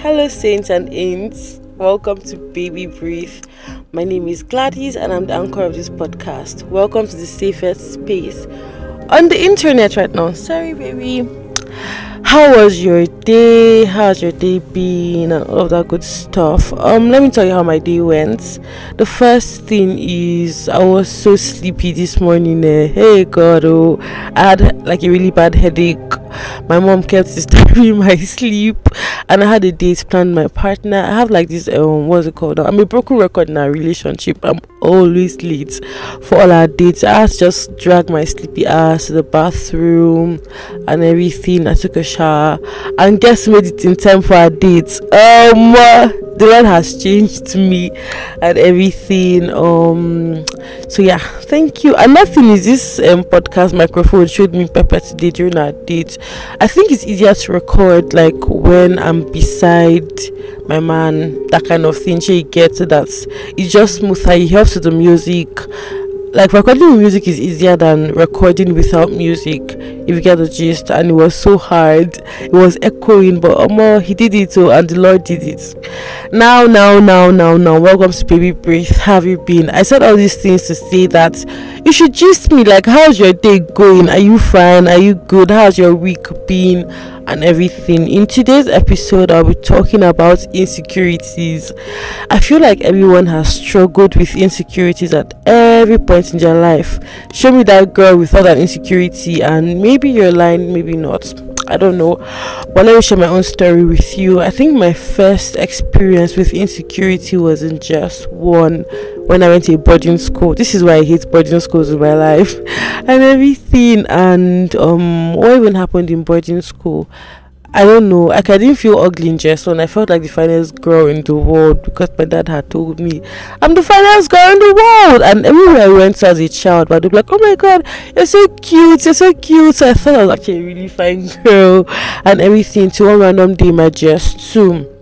Hello, saints and ain'ts. Welcome to Baby Breathe. My name is Gladys, and I'm the anchor of this podcast. Welcome to the safest space on the internet right now. Sorry, baby. How was your day? How's your day been? And all of that good stuff. Um, let me tell you how my day went. The first thing is I was so sleepy this morning. Eh? Hey God, oh, I had like a really bad headache. My mom kept disturbing my sleep, and I had a date planned my partner. I have like this um, what's it called? I'm a broken record in our relationship. I'm always late for all our dates. I just dragged my sleepy ass to the bathroom and everything. I took a shower and guess made it in time for our date. Um, the Lord has changed me and everything. Um, so yeah, thank you. Another thing is this um, podcast microphone showed me pepper today during our date. I think it's easier to record like when I'm beside my man, that kind of thing. So you get that it's just smoother. It helps with the music like recording with music is easier than recording without music. If you get the gist and it was so hard it was echoing but um, he did it too and the lord did it. Now now now now now welcome to baby breath have you been? I said all these things to say that you should gist me like how's your day going? Are you fine? Are you good? How's your week been and everything. In today's episode, I'll be talking about insecurities. I feel like everyone has struggled with insecurities at every point in their life. Show me that girl without an insecurity, and maybe you're lying, maybe not. I don't know. But let me share my own story with you. I think my first experience with insecurity was in JSS1 when I went to a boarding school. This is why I hate boarding schools in my life and everything. And um, what even happened in boarding school? I don't know. Like I didn't feel ugly in Jason. I felt like the finest girl in the world because my dad had told me I'm the finest girl in the world. And everywhere I went as a child, but they'd be like, "Oh my god, you're so cute! You're so cute!" So I thought I was actually a really fine girl and everything. To one random day, my just too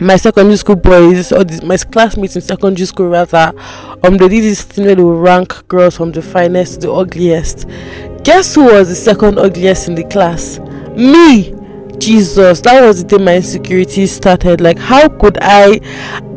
my secondary school boys or the, my classmates in secondary school rather um they did this thing where they would rank girls from the finest to the ugliest guess who was the second ugliest in the class me jesus that was the day my insecurity started like how could i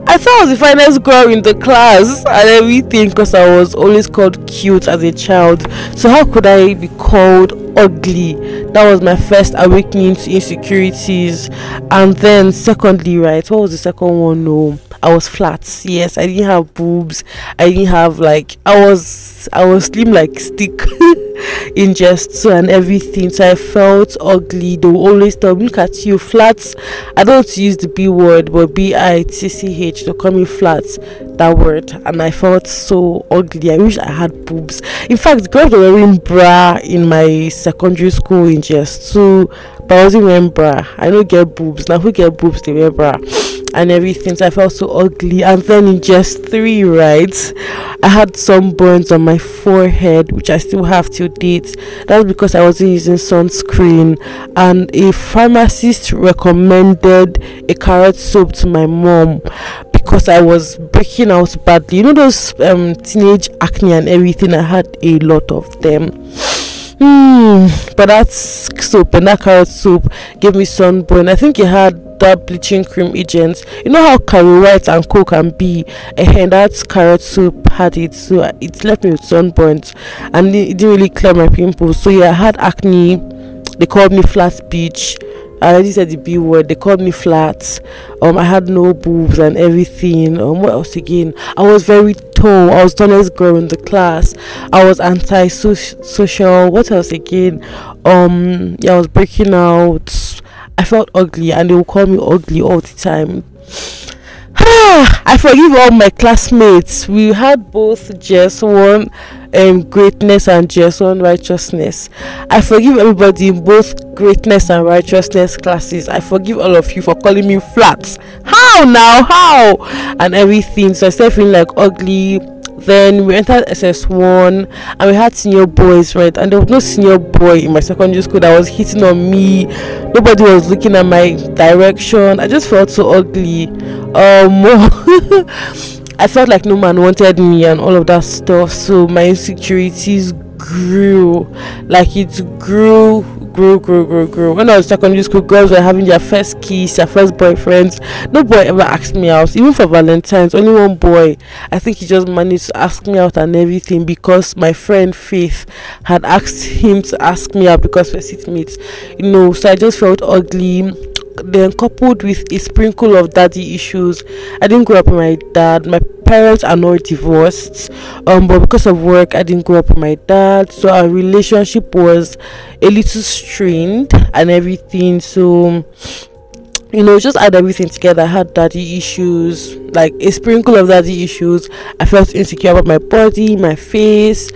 I thought I was the finest girl in the class and everything because I was always called cute as a child. So how could I be called ugly? That was my first awakening to insecurities. And then secondly, right, what was the second one? No, I was flat. Yes, I didn't have boobs. I didn't have like I was I was slim like stick. in just so and everything. So I felt ugly. They will always tell me, look at you, flats. I don't use the B word, but B I T C H. They call me flats. That word, and I felt so ugly. I wish I had boobs. In fact, girls were wearing bra in my secondary school in just so, but I wasn't wearing bra. I don't get boobs. Now who get boobs? They wear bra and everything. So I felt so ugly. And then in JSS3, rides, I had some burns on my forehead, which I still have till date. That's because I wasn't using sunscreen. And a pharmacist recommended a carrot soap to my mom because I was breaking out badly. You know those um, teenage acne and everything. I had a lot of them. Hmm, but that soap and that carrot soap gave me sunburn. I think it had that bleaching cream agent. You know how Caro White and Co can be, and that carrot soup had it, so it left me with sunburns and it didn't really clear my pimples. So yeah, I had acne. They called me flat beach. I already said the B word. They called me flat. Um, I had no boobs and everything. Um, what else again? I was very tall. I was tallest girl in the class. I was anti-social. What else again? Um, yeah, I was breaking out I felt ugly and they would call me ugly all the time. I forgive all my classmates. We had both JSS1 um, greatness and JSS1 righteousness. I forgive everybody in both greatness and righteousness classes. I forgive all of you for calling me flat. How now? How? And everything. So I started feeling like ugly then we entered SS1 and we had senior boys, right? And there was no senior boy in my secondary school that was hitting on me. Nobody was looking at my direction. I just felt so ugly. Um, I felt like no man wanted me and all of that stuff. So my insecurities grew, like it grew grew, grew, grew, grew. When I was secondary school, girls were having their first kiss, their first boyfriends. No boy ever asked me out, even for Valentine's. Only one boy, I think he just managed to ask me out and everything because my friend Faith had asked him to ask me out because we're seatmates. You know, so I just felt ugly then coupled with a sprinkle of daddy issues i didn't grow up with my dad. My parents are not divorced um but because of work i didn't grow up with my dad. So our relationship was a little strained and everything. So you know just add everything together. I had daddy issues like a sprinkle of daddy issues. I felt insecure about my body my face.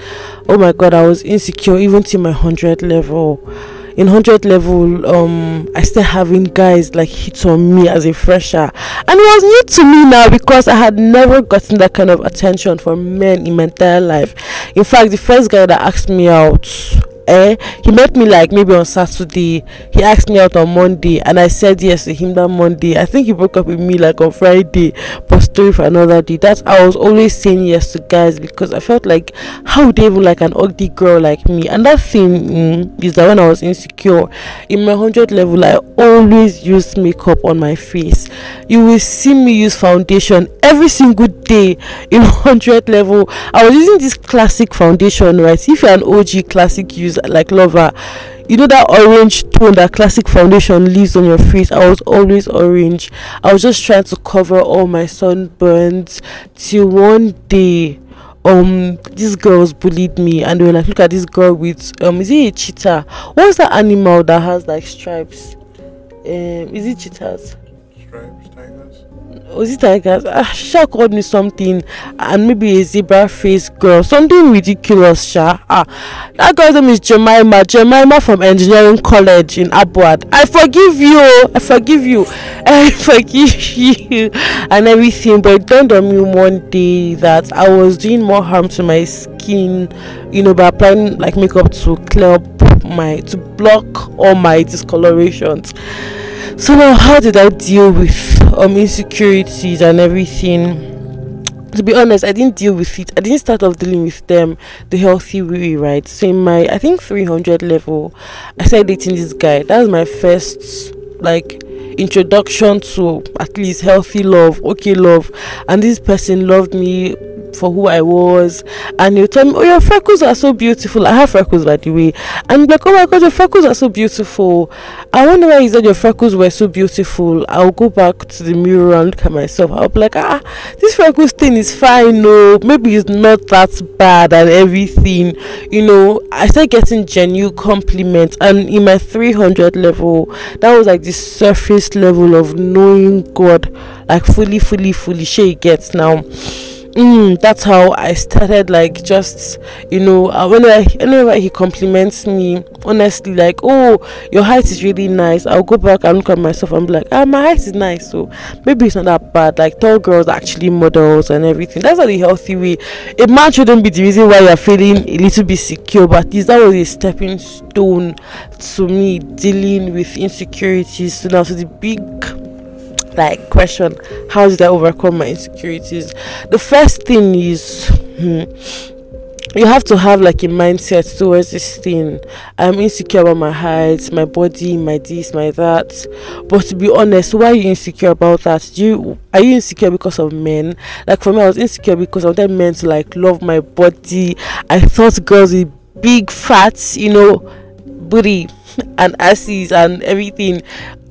Oh my god i was insecure even to my 100 level in 100 level um i still having guys like hit on me as a fresher. And it was new to me now because i had never gotten that kind of attention from men in my entire life. In fact the first guy that asked me out eh he met me like maybe on saturday. He asked me out on monday and i said yes to him that monday. I think he broke up with me like on friday story for another day. That's i was always saying yes to guys because i felt like how would they even like an ugly girl like me? And that thing mm, is that when i was insecure in my 100 level i always used makeup on my face. You will see me use foundation every single day in 100 level. I was using this classic foundation right? If you're an og classic user like lover you know that orange tone that classic foundation leaves on your face? I was always orange. I was just trying to cover all my sunburns till one day um these girls bullied me and when i look at this girl with um is it a cheetah what's that animal that has like stripes? Um is it cheetahs. Was it tigers? Ah, Sha called me something, and maybe a zebra face girl, something ridiculous. Sha, ah, that girl's name is Jemima. Jemima from engineering college in Abuad. I forgive you. I forgive you. I forgive you, and everything. But it dawned on me one day that I was doing more harm to my skin, you know, by applying like makeup to clear up my to block all my discolorations. So now, how did I deal with um insecurities and everything? To be honest, I didn't deal with it. I didn't start off dealing with them the healthy way, right? So in my I think 300 level, I started dating this guy. That was my first like introduction to at least healthy love, okay love, and this person loved me for who I was, and he'll tell me, Oh, your freckles are so beautiful. I have freckles, by the way, and like, Oh my god, your freckles are so beautiful. I wonder why he said your freckles were so beautiful. I'll go back to the mirror and look at myself. I'll be like, Ah, this freckles thing is fine, no, maybe it's not that bad and everything. You know, I started getting genuine compliments, and in my 300 level, that was like the surface level of knowing God, like fully, fully, fully. She gets now mm, that's how I started like just you know uh, whenever whenever he compliments me honestly like oh your height is really nice I'll go back and look at myself and be like ah my height is nice so maybe it's not that bad like tall girls actually models and everything. That's not the healthy way. A man shouldn't be the reason why you're feeling a little bit secure but least that was a stepping stone to me dealing with insecurities so now to the big like question how did i overcome my insecurities? The first thing is hmm, you have to have like a mindset towards this thing. I'm insecure about my height my body my this my that. But to be honest why are you insecure about that? Do you are you insecure because of men? Like for me i was insecure because of that men to like love my body. I thought girls with big fats you know booty and asses and everything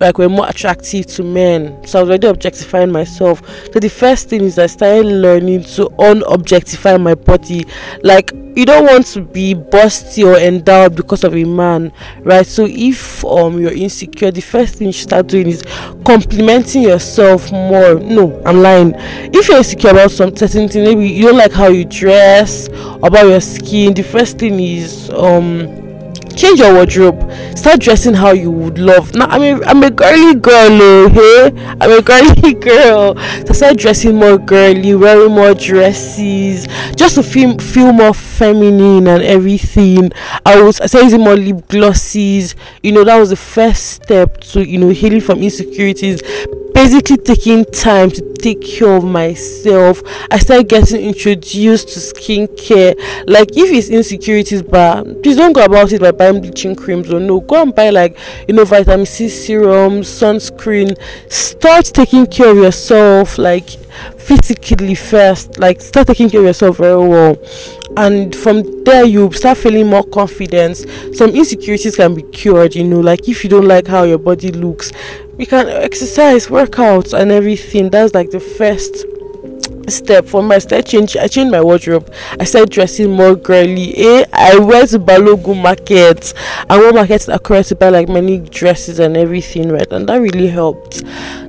like were more attractive to men. So I was already objectifying myself. So the first thing is I started learning to unobjectify my body. Like you don't want to be busty or endowed because of a man, right? So if um you're insecure, the first thing you start doing is complimenting yourself more. No, I'm lying. If you're insecure about some certain thing, maybe you don't like how you dress, about your skin, the first thing is um change your wardrobe. Start dressing how you would love. Now i mean i'm a girly girl oh, hey? I'm a girly girl. So start dressing more girly wearing more dresses just to feel feel more feminine and everything. I was i started using more lip glosses. You know that was the first step to you know healing from insecurities basically taking time to take care of myself. I started getting introduced to skincare. Like if it's insecurities, but please don't go about it by buying bleaching creams or no. Go and buy like you know vitamin C serum, sunscreen. Start taking care of yourself, like physically first. Like start taking care of yourself very well. And from there you start feeling more confidence some insecurities can be cured you know like if you don't like how your body looks. You can exercise workouts and everything. That's like the first step for my start change i changed my wardrobe. I started dressing more girly eh? I went to balogun market. And one market across to buy like many dresses and everything right? And that really helped.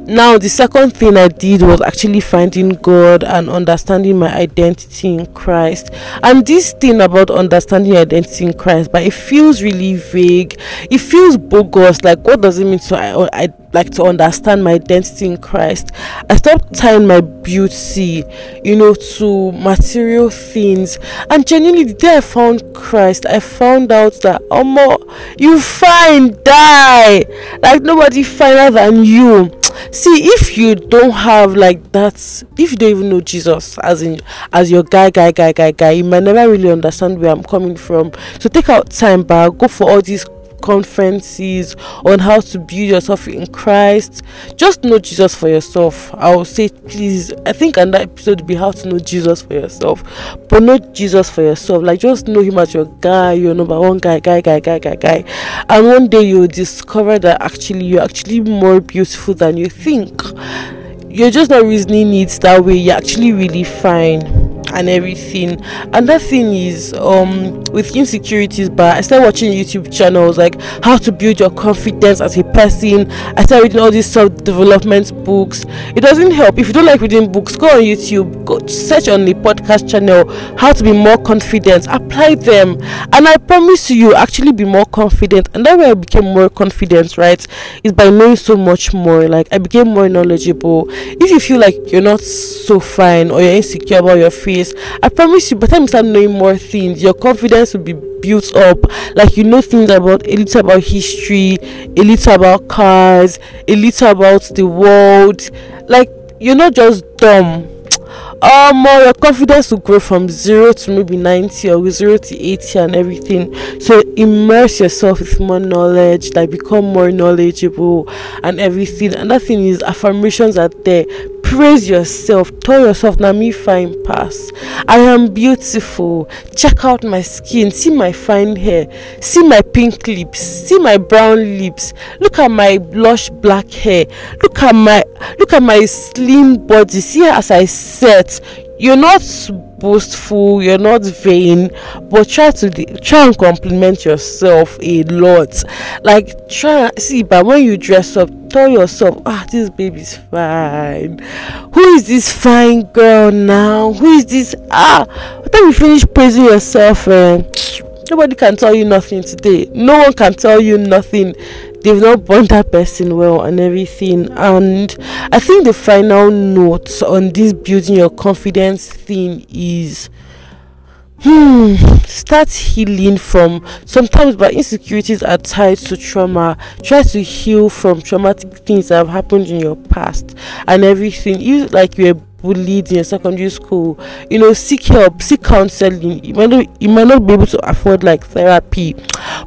Now the second thing i did was actually finding god and understanding my identity in christ. And this thing about understanding identity in christ but it feels really vague. It feels bogus. Like what does it mean to I, I like to understand my identity in christ. I stopped tying my beauty you know to material things. And genuinely the day i found christ i found out that more you fine die. Like nobody finer than you. See if you don't have like that if you don't even know jesus as in as your guy guy guy guy guy you might never really understand where i'm coming from. So take out time back go for all these conferences on how to build yourself in Christ. Just know Jesus for yourself. I will say, please. I think another episode would be how to know Jesus for yourself, but not Jesus for yourself. Like just know Him as your guy, your number one guy, guy, guy, guy, guy, guy. And one day you'll discover that actually you're actually more beautiful than you think. You're just not reasoning it that way. You're actually really fine and everything. another thing is um with insecurities, but I started watching YouTube channels like how to build your confidence as a person. I started reading all these self-development books. It doesn't help if you don't like reading books. Go on YouTube, go search on the podcast channel how to be more confident. Apply them, and I promise you, you actually be more confident. And that way, I became more confident. Right, is by knowing so much more. Like I became more knowledgeable. If you feel like you're not so fine or you're insecure about your face I promise you, by the time you start knowing more things, your confidence will be built up. Like you know things about a little about history, a little about cars, a little about the world. Like you're not just dumb um your confidence will grow from zero to maybe 90 or zero to 80 and everything so immerse yourself with more knowledge like become more knowledgeable and everything and that thing is affirmations are there praise yourself. Tell yourself now me fine pass. I am beautiful. Check out my skin. See my fine hair. See my pink lips. See my brown lips. Look at my lush black hair. Look at my look at my slim body. See as i set you're not boastful you're not vain but try to try and compliment yourself a lot. Like try see but when you dress up tell yourself ah this baby's fine. Who is this fine girl now? Who is this ah? After you finish praising yourself eh, nobody can tell you nothing today. No one can tell you nothing they've not born that person well and everything. And i think the final note on this building your confidence thing is hmm start healing from sometimes but insecurities are tied to trauma. Try to heal from traumatic things that have happened in your past and everything. You like you're bullied in your secondary school. You know seek help seek counseling. You might not you might not be able to afford like therapy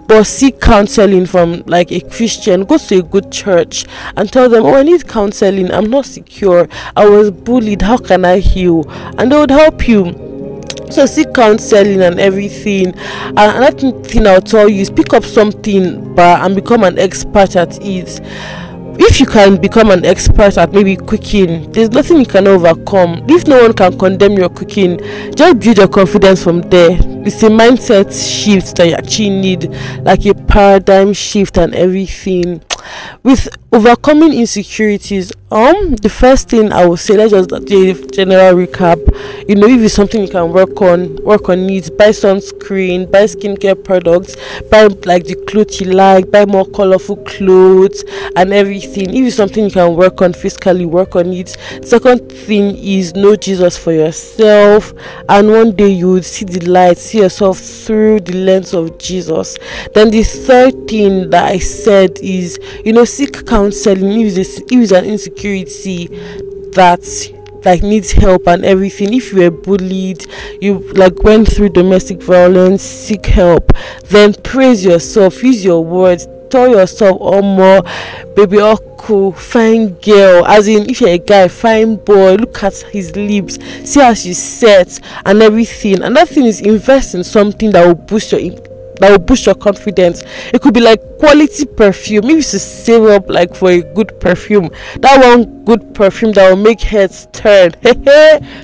but seek counseling from like a christian. Go to a good church and tell them oh i need counseling. I'm not secure. I was bullied. How can i heal? And they would help you. So seek counseling and everything. And another thing i'll tell you is pick up something and become an expert at it if you can become an expert at maybe cooking there's nothing you can overcome. If no one can condemn your cooking just build your confidence from there. It's a mindset shift that you actually need like a paradigm shift and everything. With overcoming insecurities um the first thing i would say let's just do a general recap. You know if it's something you can work on work on needs buy sunscreen buy skincare products buy like the clothes you like buy more colorful clothes and everything. If it's something you can work on physically work on it. Second thing is know jesus for yourself and one day you will see the light see yourself through the lens of jesus. Then the third thing that i said is you know seek counsel counseling if it's, if it's an insecurity that like needs help and everything. If you were bullied you like went through domestic violence seek help then praise yourself use your words tell yourself oh more baby oh cool fine girl. As in if you're a guy fine boy look at his lips see how she's set and everything. And that thing is invest in something that will boost your that will boost your confidence. It could be like quality perfume. Maybe to save up like for a good perfume. That one good perfume that will make heads turn.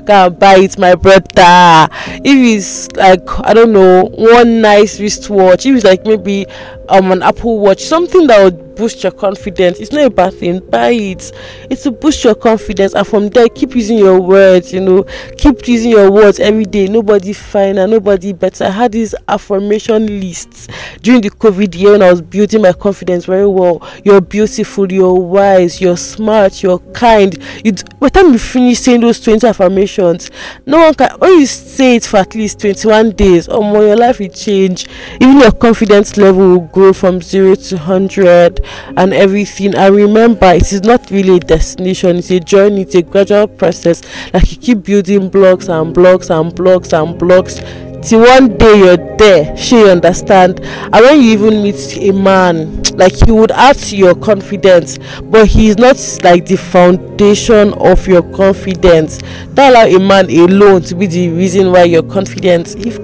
Gotta buy it, my brother. If it's like I don't know, one nice wristwatch. If it's like maybe um an Apple Watch, something that would boost your confidence. It's not a bad thing. Buy it. It's to boost your confidence, and from there, keep using your words. You know, keep using your words every day. Nobody finer, nobody better. I had these affirmation lists during the COVID year when I was building my confidence very well. You're beautiful. You're wise. You're smart. You're kind. You by the time you finish saying those twenty affirmations, no one can. When you say it for at least twenty-one days, or more, your life will change. Even your confidence level will grow from zero to hundred and everything and remember it is not really a destination it's a journey it's a gradual process like you keep building blocks and blocks and blocks and blocks till one day you're there she you understand. And when you even meet a man like he would add to your confidence but he's not like the foundation of your confidence. Don't allow a man alone to be the reason why you're confident if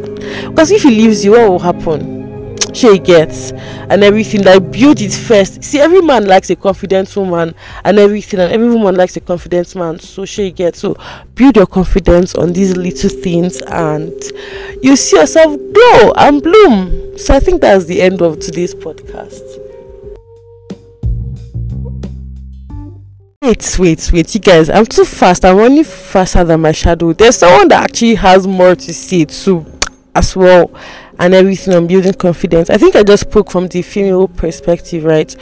because if he leaves you what will happen she gets and everything like build it first see every man likes a confident woman and everything and every woman likes a confident man so she gets so build your confidence on these little things and you see yourself grow and bloom so i think that's the end of today's podcast Wait, wait, wait, you guys. I'm too fast. I'm running faster than my shadow. There's someone that actually has more to say too, as well and everything on building confidence. I think I just spoke from the female perspective, right?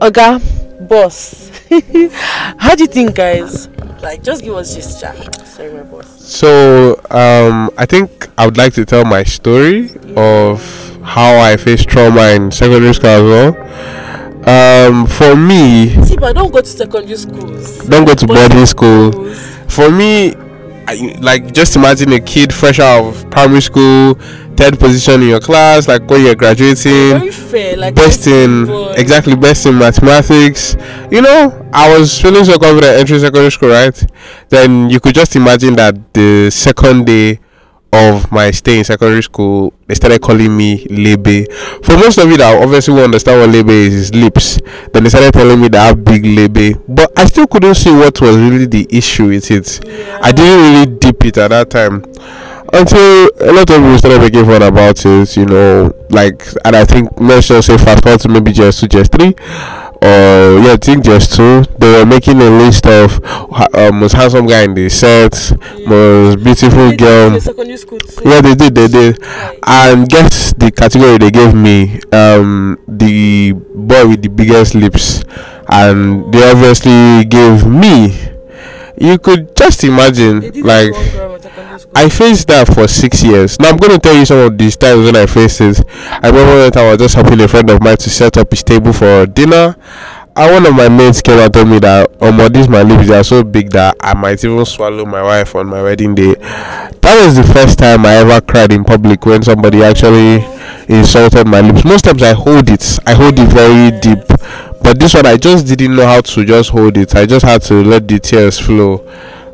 Oga, boss. How do you think, guys? Like, just give us just chat. Sorry, my boss. So, um, I think I would like to tell my story yeah. of how I faced trauma in secondary school as well. Um, for me, see, but don't go to secondary schools. Don't go to boarding school. Schools. For me, I, like just imagine a kid fresh out of primary school third position in your class, like when you're graduating. Very fair, like best in boy. exactly best in mathematics. You know, I was feeling so confident entering secondary school, right? Then you could just imagine that the second day of my stay in secondary school, they started calling me Lebe. For most of you that obviously will understand what Lebe is, is lips. Then they started telling me that I have big Lebe. But I still couldn't see what was really the issue with it. Yeah. I didn't really deep it at that time until a lot of people started making fun about it, you know, like, and I think let's just say fast forward to maybe JSS2, just three, or yeah, I think JSS2. They were making a list of uh, most handsome guy in the set, yeah. most beautiful girl. Yeah, they did, they did, and guess the category they gave me, um, the boy with the biggest lips, and they obviously gave me. You could just imagine, like I faced that for six years. Now I'm going to tell you some of these times when I faced it. I remember that I was just helping a friend of mine to set up his table for dinner. And one of my mates came and told me that, oh my, these my lips are so big that I might even swallow my wife on my wedding day. That was the first time I ever cried in public when somebody actually insulted my lips. Most times I hold it, I hold it very deep. But this one, I just didn't know how to just hold it. I just had to let the tears flow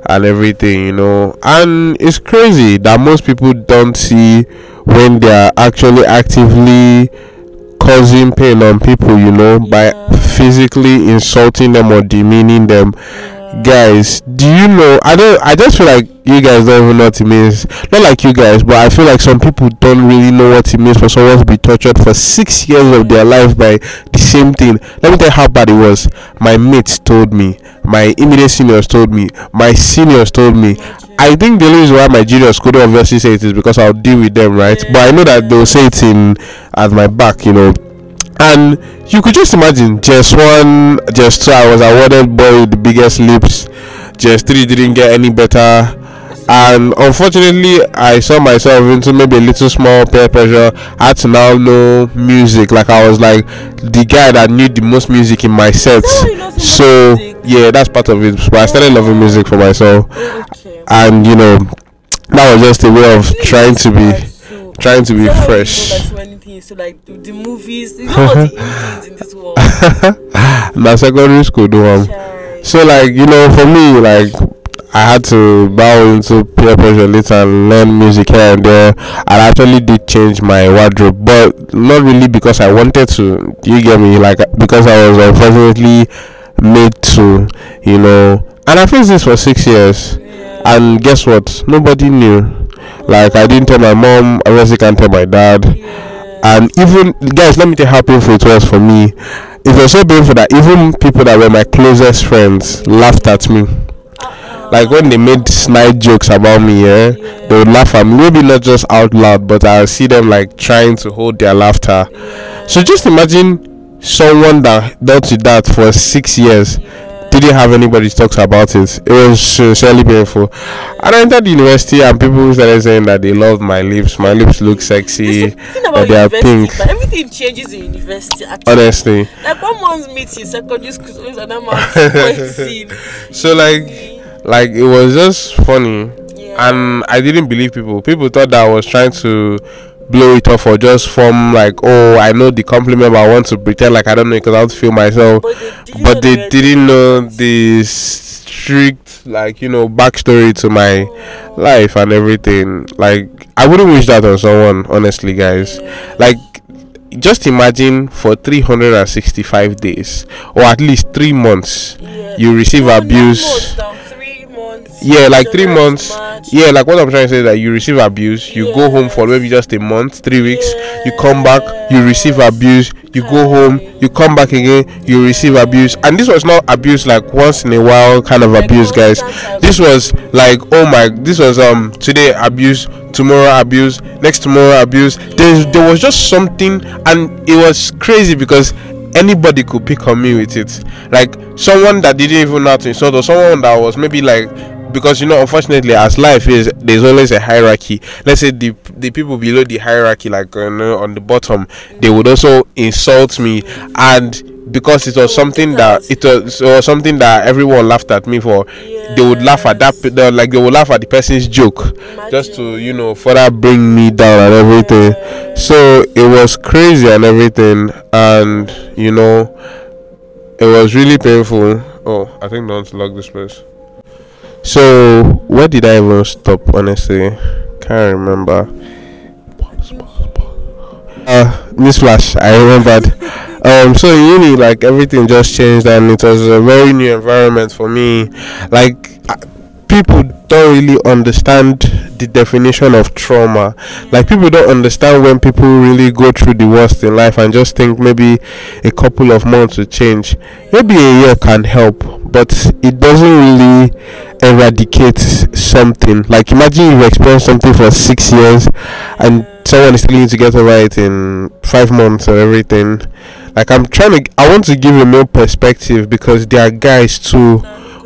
and everything, you know. And it's crazy that most people don't see when they are actually actively causing pain on people, you know, yeah. by physically insulting them or demeaning them. Yeah guys do you know i don't i just feel like you guys don't even know what it means. Not like you guys but i feel like some people don't really know what it means for someone to be tortured for six years of their life by the same thing. Let me tell you how bad it was. My mates told me. My immediate seniors told me. My seniors told me. I think the only reason why my juniors couldn't obviously say it is because I'll deal with them, right? But I know that they'll say it in at my back, you know. And you could just imagine JSS1 just two i was awarded boy with the biggest lips JSS3 didn't get any better and unfortunately i saw myself into maybe a little small peer pressure. I had to now know music. Like i was like the guy that knew the most music in my set. You know some so yeah that's part of it. But i started loving music for myself. Okay. and you know that was just a way of trying to be trying to be so fresh. like so many things so like the, the movies? You know all the things in this world? Na secondary school do am um. so like you know for me like i had to bow into peer pressure later and learn music here and there i actually did change my wardrobe but not really because i wanted to you get me? Like because i was unfortunately made to you know. And i faced this for six years and guess what? Nobody knew. Like i didn't tell my mom i obviously can't tell my dad. And even guys let me tell you how painful it was for me. It was so painful that even people that were my closest friends laughed at me. Like when they made snide jokes about me yeah, they would laugh at me. Maybe not just out loud but i'll see them like trying to hold their laughter. So just imagine someone that dealt with that for six years didn't have anybody to talk about it. It was sincerely painful. And i entered the university and people started saying that they love my lips. My lips look sexy the they are pink. but everything changes in university. Actually, honestly. Like one man's meeting secondary school, is always another man's so like like it was just funny. Yeah. and i didn't believe people. People thought that i was trying to blow it off or just form like oh i know the compliment but i want to pretend like i don't know because i don't feel myself. But they but they didn't know the didn't know the strict like you know backstory to my oh. life and everything. Like i wouldn't wish that on someone honestly guys. Like just imagine for 365 days or at least three months Yeah. you receive No, abuse. Yeah like three months. yeah like what i'm trying to say is that you receive abuse you go home for maybe just a month three weeks you come back you receive abuse you go home you come back again you receive abuse. And this was not abuse like once in a while kind of abuse guys. this was like oh my this was um today abuse tomorrow abuse next tomorrow abuse. There, there was just something and it was crazy because anybody could pick on me with it. Like someone that didn't even know how to insult or someone that was maybe like because you know unfortunately as life is there's always a hierarchy. Let's say the the people below the hierarchy like uh, you know, on the bottom they would also insult me. And because it was something that it was, it was something that everyone laughed at me for they would laugh at that they, like they would laugh at the person's joke just to you know further bring me down and everything. So it was crazy and everything. And you know it was really painful. Oh i think don't lock this place so where did i even stop honestly? Can't remember. Uh newsflash i remembered. Um so in uni like everything just changed and it was a very new environment for me. Like people don't really understand the definition of trauma. Like people don't understand when people really go through the worst in life and just think maybe a couple of months will change. Maybe a year can help but it doesn't really eradicate something. Like imagine you've experienced something for six years and someone is telling you to get over it in five months or everything. Like i'm trying to i want to give a more perspective because there are guys too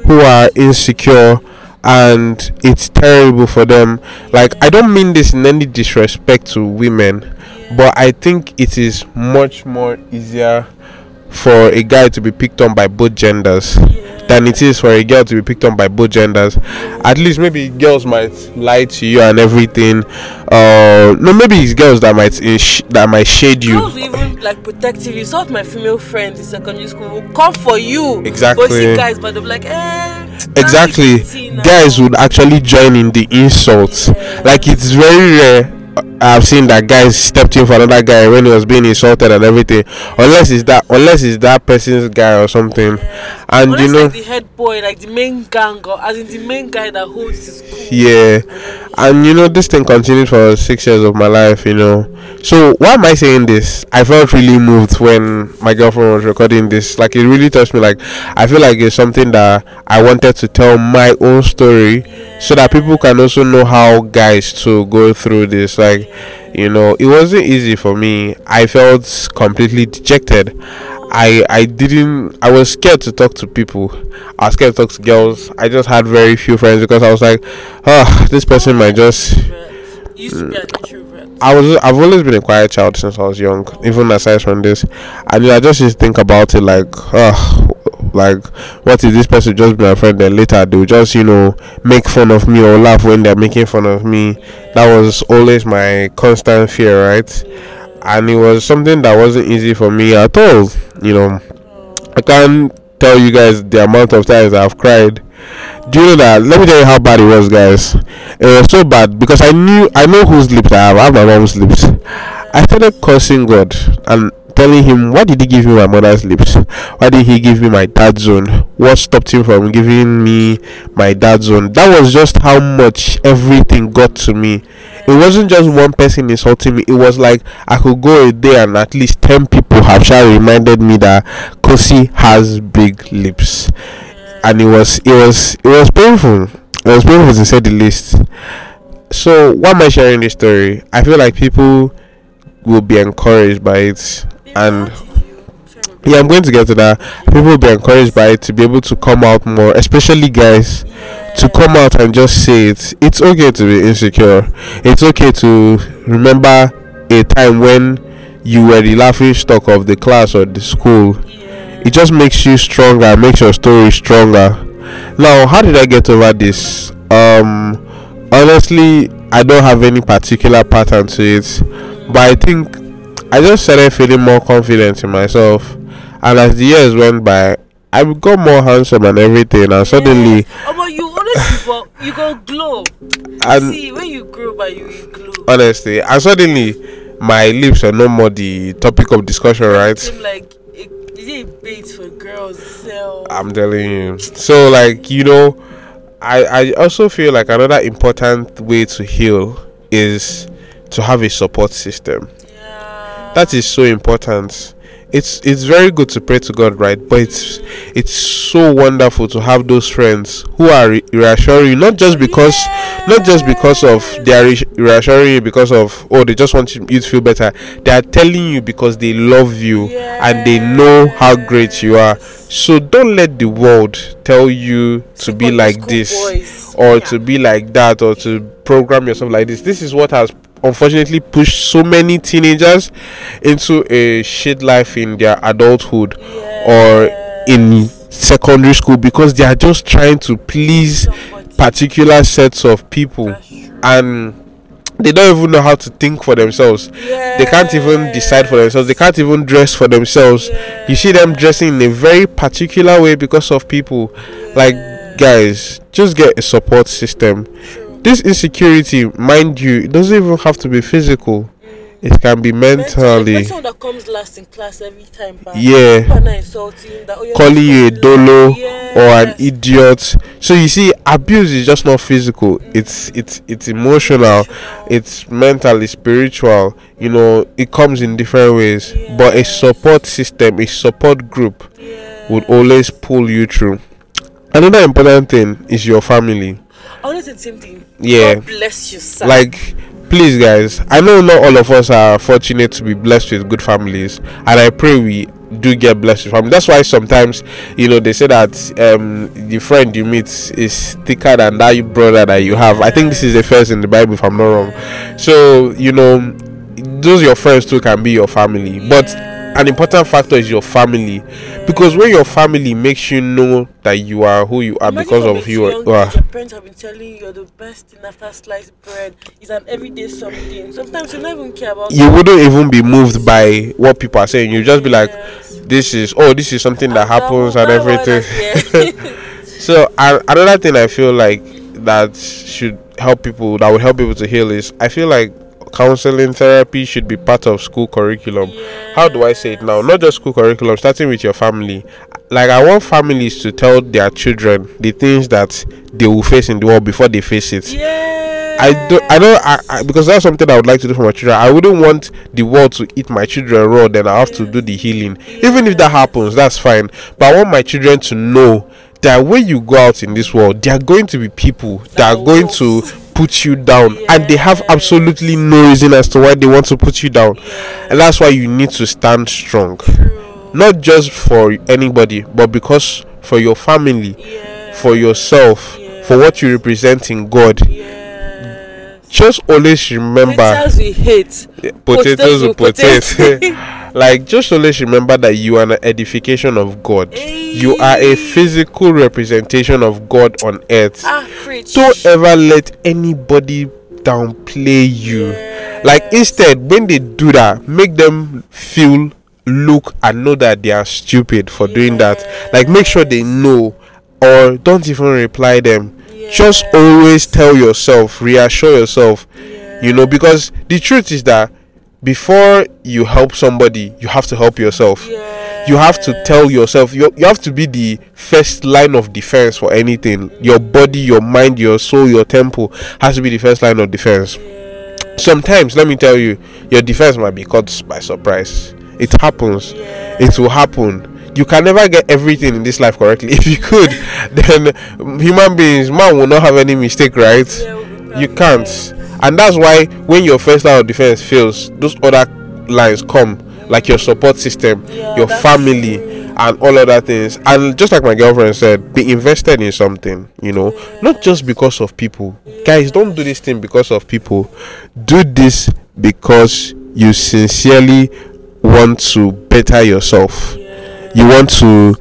who are insecure and it's terrible for them. Like i don't mean this in any disrespect to women but i think it is much more easier for a guy to be picked on by both genders than it is for a girl to be picked on by both genders at least maybe girls might lie to you and everything uh no maybe it's girls that might insh- that might shade you Girls even like protective. You saw my female friends in secondary school will come for you. Exactly. But see guys, but they'll be like, eh. exactly guys would actually join in the insults like it's very rare I've seen that guys stepped in for another guy when he was being insulted and everything. Unless it's that, unless it's that person's guy or something, and Unless you know, like the head boy, like the main gang, or as in the main guy that holds the school. yeah, and you know, this thing continued for six years of my life. You know, so why am I saying this? I felt really moved when my girlfriend was recording this. Like it really touched me. Like I feel like it's something that I wanted to tell my own story, so that people can also know how guys to go through this. Like You know, it wasn't easy for me. I felt completely dejected. I I didn't I was scared to talk to people. I was scared to talk to girls. I just had very few friends because I was like, oh, this person might just You used to be an. I was I've always been a quiet child since I was young, even aside from this. And I just used to think about it like, oh, like what if this person just be my friend then later they'll just, you know, make fun of me or laugh when they're making fun of me. That was always my constant fear, right? And it was something that wasn't easy for me at all. You know. I can't tell you guys the amount of times I've cried. Do you know that? Let me tell you how bad it was, guys. It was so bad because I knew I know whose lips I have. I have my mom's lips. I started cursing God and telling him, Why did he give me my mother's lips? Why did he give me my dad's own? What stopped him from giving me my dad's own? That was just how much everything got to me. It wasn't just one person insulting me, it was like I could go a day and at least 10 people have reminded me that Kosi has big lips. And it was it was it was painful. It was painful to say the least. So why am I sharing this story? I feel like people will be encouraged by it and yeah i'm going to get to that. People will be encouraged by it to be able to come out more especially guys to come out and just say it. It's okay to be insecure. It's okay to remember a time when you were the laughing stock of the class or the school. It just makes you stronger makes your story stronger. Now how did i get over this? Um honestly i don't have any particular pattern to it but i think i just started feeling more confident in myself and as the years went by i got more handsome and everything and suddenly Oh, but you always go, you go glow. and See, when you grow by you, you glow. honestly and suddenly my lips are no more the topic of discussion right like is it a bait for girls? So I'm telling you. So like you know, I I also feel like another important way to heal is to have a support system. That is so important. It's it's very good to pray to God, right? But it's it's so wonderful to have those friends who are re- reassuring you, not just because not just because of they are re- reassuring you because of oh they just want you to feel better. They are telling you because they love you and they know how great you are. So don't let the world tell you to be like this or to be like that or to program yourself like this. This is what has unfortunately push so many teenagers into a shit life in their adulthood or in secondary school because they are just trying to please particular sets of people and they don't even know how to think for themselves. They can't even decide for themselves. They can't even dress for themselves. You see them dressing in a very particular way because of people. Like, guys, just get a support system. This insecurity, mind you, it doesn't even have to be physical. It can be mentally. Someone that comes last in class every time. Back. Yeah. People are. That, oh, calling you olodo or an idiot. So you see, abuse is just not physical. Mm. It's it's it's emotional. It's mentally spiritual. You know, it comes in different ways. But a support system, a support group, would always pull you through. Another important thing is your family. I always say the same thing. Yeah. God bless you, sir. Like, please, guys, I know not all of us are fortunate to be blessed with good families, and I pray we do get blessed with family. That's why sometimes, you know, they say that um, the friend you meet is thicker than that brother that you have. I think this is the first in the Bible, if I'm not wrong. So, you know, those your friends too can be your family, but an important factor is your family because when your family makes you know that you are who you are Imagine because of you young are. age, ah. Your parents have been telling you you're the best thing after sliced bread. It's an everyday something. Sometimes you don't even care about. you wouldn't even be moved by what people are saying. You just be like, Yes. this is oh, this is something that happens and Why would I- everything. So a- another thing I feel like that should help people that would help people to heal is I feel like counseling therapy should be part of school curriculum. How do I say it now? Not just school curriculum, starting with your family. Like I want families to tell their children the things that they will face in the world before they face it. yeah. I don't, I don't, I, I, because that's something I would like to do for my children. I wouldn't want the world to eat my children raw, then I have to do the healing. Even if that happens, that's fine. But I want my children to know that when you go out in this world, there are going to be people that are going to put you down. And they have absolutely no reason as to why they want to put you down. And that's why you need to stand strong. Not just for anybody but because for your family for yourself for what you represent in god just always remember Potatoes we hate. potatoes with potatoes. like just always remember that you are an edification of god. You are a physical representation of god on earth. Ah, don't ever let anybody downplay you. Like instead when they do that make them feel look and know that they are stupid for doing that. Like make sure they know or don't even reply them just always tell yourself reassure yourself you know because the truth is that before you help somebody you have to help yourself. You have to tell yourself you, you have to be the first line of defense for anything. Your body your mind your soul your temple has to be the first line of defense. Sometimes let me tell you your defense might be caught by surprise. It happens. It will happen you can never get everything in this life correctly. If you could then human beings man will not have any mistake right? You can't. and that's why when your first line of defense fails those other lines come like your support system Yeah, your family and all other things. And just like my girlfriend said be invested in something you know. Not just because of people. Guys don't do this thing because of people. Do this because you sincerely want to better yourself you want to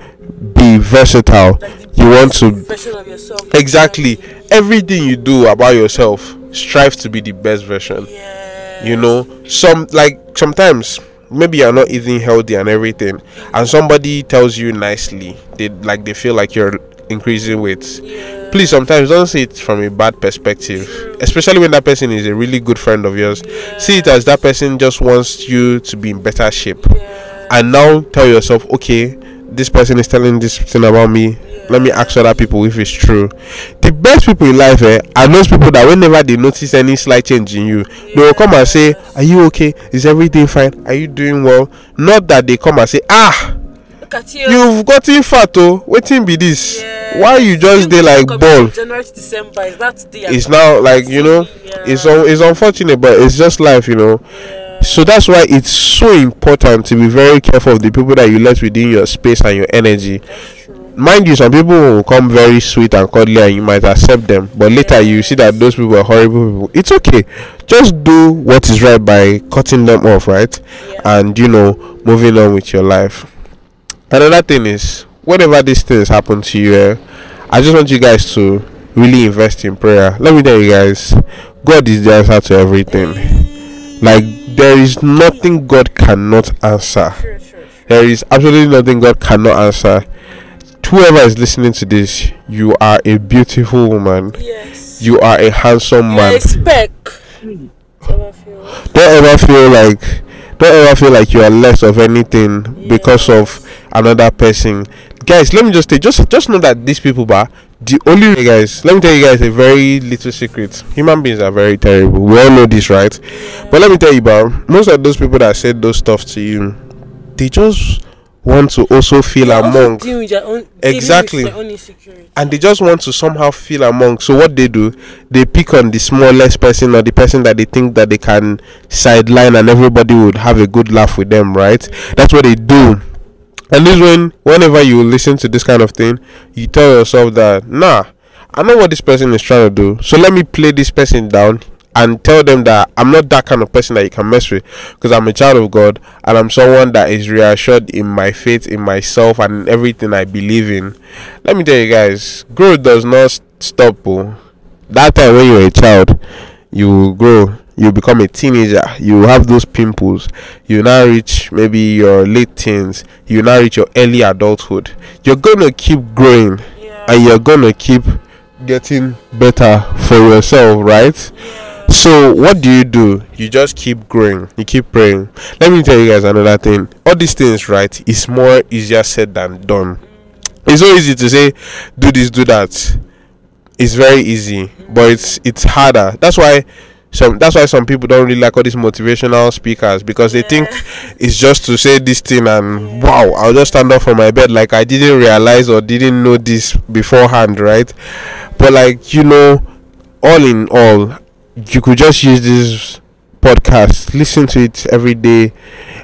be versatile. You want to version of yourself. exactly. Everything you do about yourself strive to be the best version. You know some like sometimes maybe you're not eating healthy and everything and somebody tells you nicely they like they feel like you're increasing weight. Please sometimes don't see it from a bad perspective especially when that person is a really good friend of yours. See it as that person just wants you to be in better shape and now tell yourself okay this person is telling this thing about me. Let me ask other people if it's true. The best people in life eh, are those people that whenever they notice any slight change in you they will come and say are you okay? Is everything fine? Are you doing well? Not that they come and say ah you. you've gotten fat oh. Wetin be this? Yeah. why you just dey like ball? January to December. Is that the it's now like you know it's un- it's unfortunate but it's just life you know so that's why it's so important to be very careful of the people that you let within your space and your energy. Mind you some people will come very sweet and cuddly and you might accept them but later you see that those people are horrible people. It's okay. Just do what is right by cutting them off right? And you know moving on with your life. Another thing is whenever these things happen to you eh, i just want you guys to really invest in prayer. Let me tell you guys god is the answer to everything. Like there is nothing god cannot answer. There is absolutely nothing god cannot answer. Whoever is listening to this you are a beautiful woman. Yes. you are a handsome You man. expect. Don't ever feel like don't ever feel like you are less of anything because of another person. Guys let me just say just just know that these people are the only guys let me tell you guys a very little secret. Human beings are very terrible. We all know this right? But let me tell you about most of those people that said those stuff to you they just want to also feel Also among. dealing with your own, dealing Exactly. With your own insecurity. and they just want to somehow feel among. So what they do they pick on the smallest person or the person that they think that they can sideline and everybody would have a good laugh with them right? That's what they do. And this when whenever you listen to this kind of thing you tell yourself that nah i know what this person is trying to do. So let me play this person down and tell them that i'm not that kind of person that you can mess with because i'm a child of god and i'm someone that is reassured in my faith in myself and in everything i believe in let me tell you guys growth does not stop oh. that time when you're a child you grow you become a teenager you have those pimples you now reach maybe your late teens you now reach your early adulthood you're gonna keep growing Yeah. and you're gonna keep getting better for yourself right so what do you do? You just keep growing. You keep praying. Let me tell you guys another thing. All these things right is more easier said than done. It's so easy to say do this do that. It's very easy but it's it's harder. That's why some that's why some people don't really like all these motivational speakers because they think it's just to say this thing and wow i'll just stand up from my bed. Like i didn't realize or didn't know this beforehand right? But like you know all in all, you could just use this podcast, listen to it every day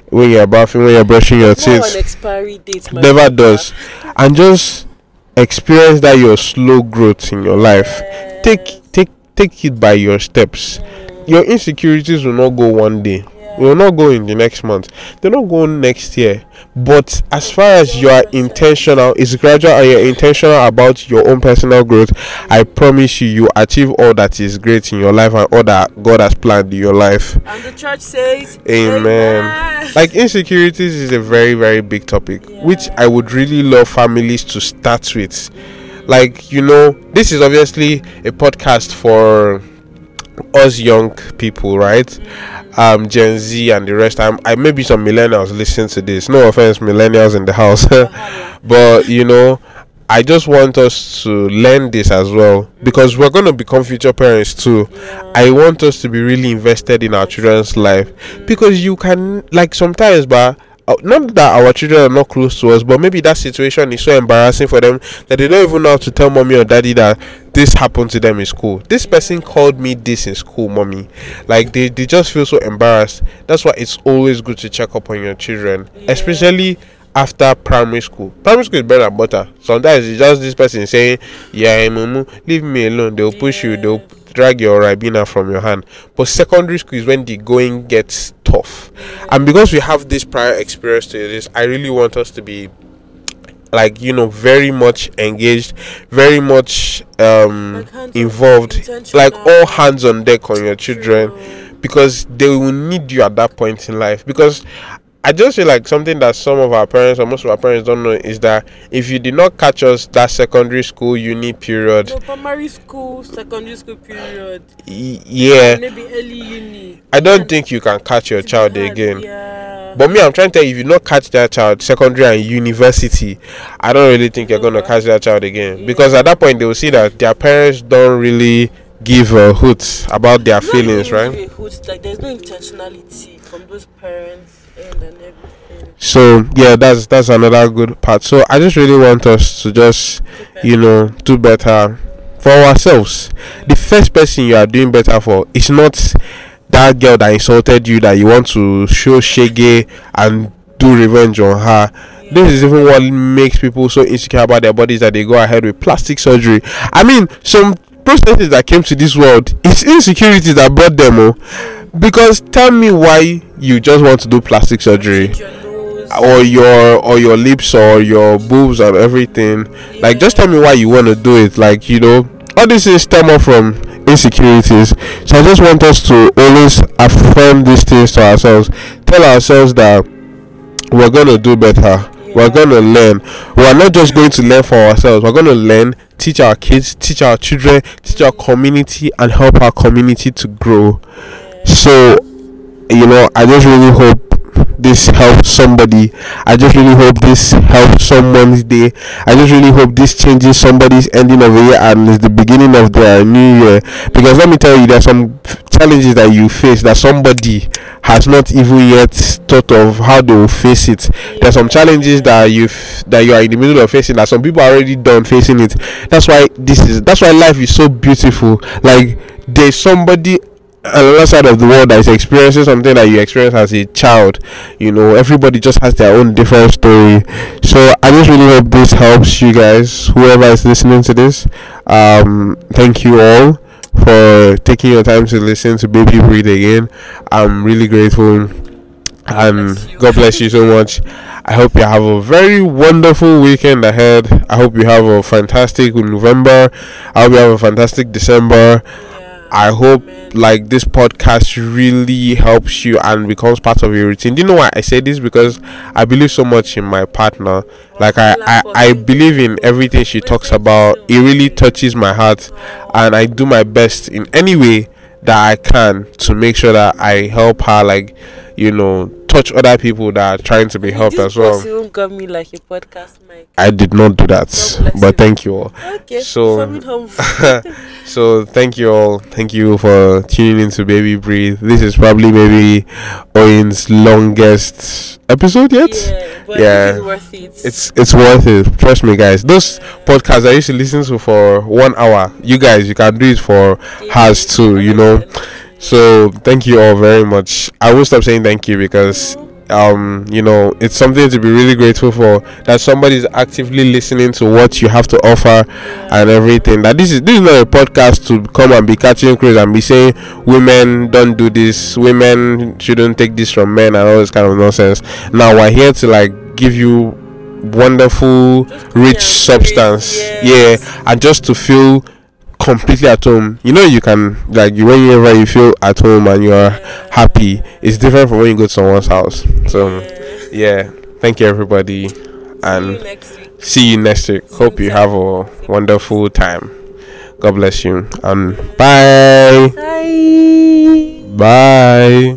when you're bathing, when you're brushing your teeth. expiry date. Never does. And just experience that your slow growth in your life. Take take take it by your steps. Your insecurities will not go one day. Will not go in the next month. They're not going next year. But as far as you are intentional, it's gradual and you're intentional about your own personal growth, I promise you, you achieve all that is great in your life and all that God has planned in your life. And the church says, Amen. Like insecurities is a very, very big topic, which I would really love families to start with. Like, you know, this is obviously a podcast for us young people, right? Um, Gen Z and the rest. I'm, I maybe some millennials listen to this. No offense, millennials in the house, but you know, I just want us to learn this as well because we're gonna become future parents too. I want us to be really invested in our children's life because you can like sometimes, but. Uh, Not that our children are not close to us, but maybe that situation is so embarrassing for them that they don't even know how to tell mommy or daddy that this happened to them in school. This person called me this in school, mommy. Like they, they just feel so embarrassed. That's why it's always good to check up on your children, especially after primary school. Primary school is bread and butter. Sometimes it's just this person saying, Yeah, mumu, leave me alone. They'll push you, they'll drag your ribena from your hand. But secondary school is when the going gets tough. And because we have this prior experience to this, I really want us to be like you know very much engaged very much um Like involved like all hands on deck on your children because they will need you at that point in life. Because I just feel like something that some of our parents or most of our parents don't know is that if you did not catch us that secondary school uni period, No, primary school, secondary school period, y- yeah, maybe early uni. I don't think you can catch your child Hard, again. Yeah. But me, I'm trying to tell you, if you not catch that child, secondary and university, I don't really think you're gonna uh-huh. catch that child again because at that point they will see that their parents don't really give a hoot about their Not feelings, right? a hoot, Like there's no intentionality from those parents and, and everything. So yeah, that's that's another good part. So I just really want us to just you know do better for ourselves. The first person you are doing better for is not that girl that insulted you that you want to show shege and do revenge on her. This is even what makes people so insecure about their bodies that they go ahead with plastic surgery. I mean, some processes that came to this world, it's insecurities that brought them. Oh, because tell me why you just want to do plastic surgery. Or your or your lips or your boobs and everything. Like just tell me why you want to do it. Like you know all this is stem off from insecurities. So i just want us to always affirm these things to ourselves. Tell ourselves that we're gonna do better. We're gonna learn. We're not just going to learn for ourselves. We're gonna learn teach our kids teach our children teach our community and help our community to grow so you know i just really hope this helps somebody. I just really hope this helps someone's day. I just really hope this changes somebody's ending of the year and is the beginning of their new year. Because let me tell you there's some challenges that you face that somebody has not even yet thought of how they will face it. There's some challenges that you that you are in the middle of facing that some people are already done facing it. That's why this is that's why life is so beautiful. Like there's somebody another side of the world that is experiencing something that you experienced as a child you know everybody just has their own different story. So i just really hope this helps you guys whoever is listening to this. Um thank you all for taking your time to listen to baby breathe again. I'm really grateful and god bless you so much. I hope you have a very wonderful weekend ahead. I hope you have a fantastic november. I hope you have a fantastic december. I hope like this podcast really helps you and becomes part of your routine. Do you know why I say this? Because I believe so much in my partner. Like I, I, I believe in everything she talks about. It really touches my heart and I do my best in any way that I can to make sure that I help her like you know, touch other people that are trying to be helped this as well. even got me like a podcast mic. I did not do that, but you. thank you all. Okay, So- so thank you all. Thank you for tuning into Baby Breathe. This is probably maybe Owen's longest episode yet. yeah, but Yeah. it's worth it. It's it's worth it. Trust me, guys. Those podcasts I used to listen to for one hour. You guys, you can do it for hours too. You know. So thank you all very much. I will stop saying thank you because um you know it's something to be really grateful for that somebody is actively listening to what you have to offer and everything that this is this is not a podcast to come and be catching craze and be saying women don't do this women shouldn't take this from men and all this kind of nonsense now we're here to like give you wonderful rich substance yes. yeah and just to feel completely at home. You know you can like you whenever you feel at home and you're happy it's different from when you go to someone's house. So yeah. Thank you everybody. And see you next week. Hope you have a wonderful time. God bless you. And bye. Bye. bye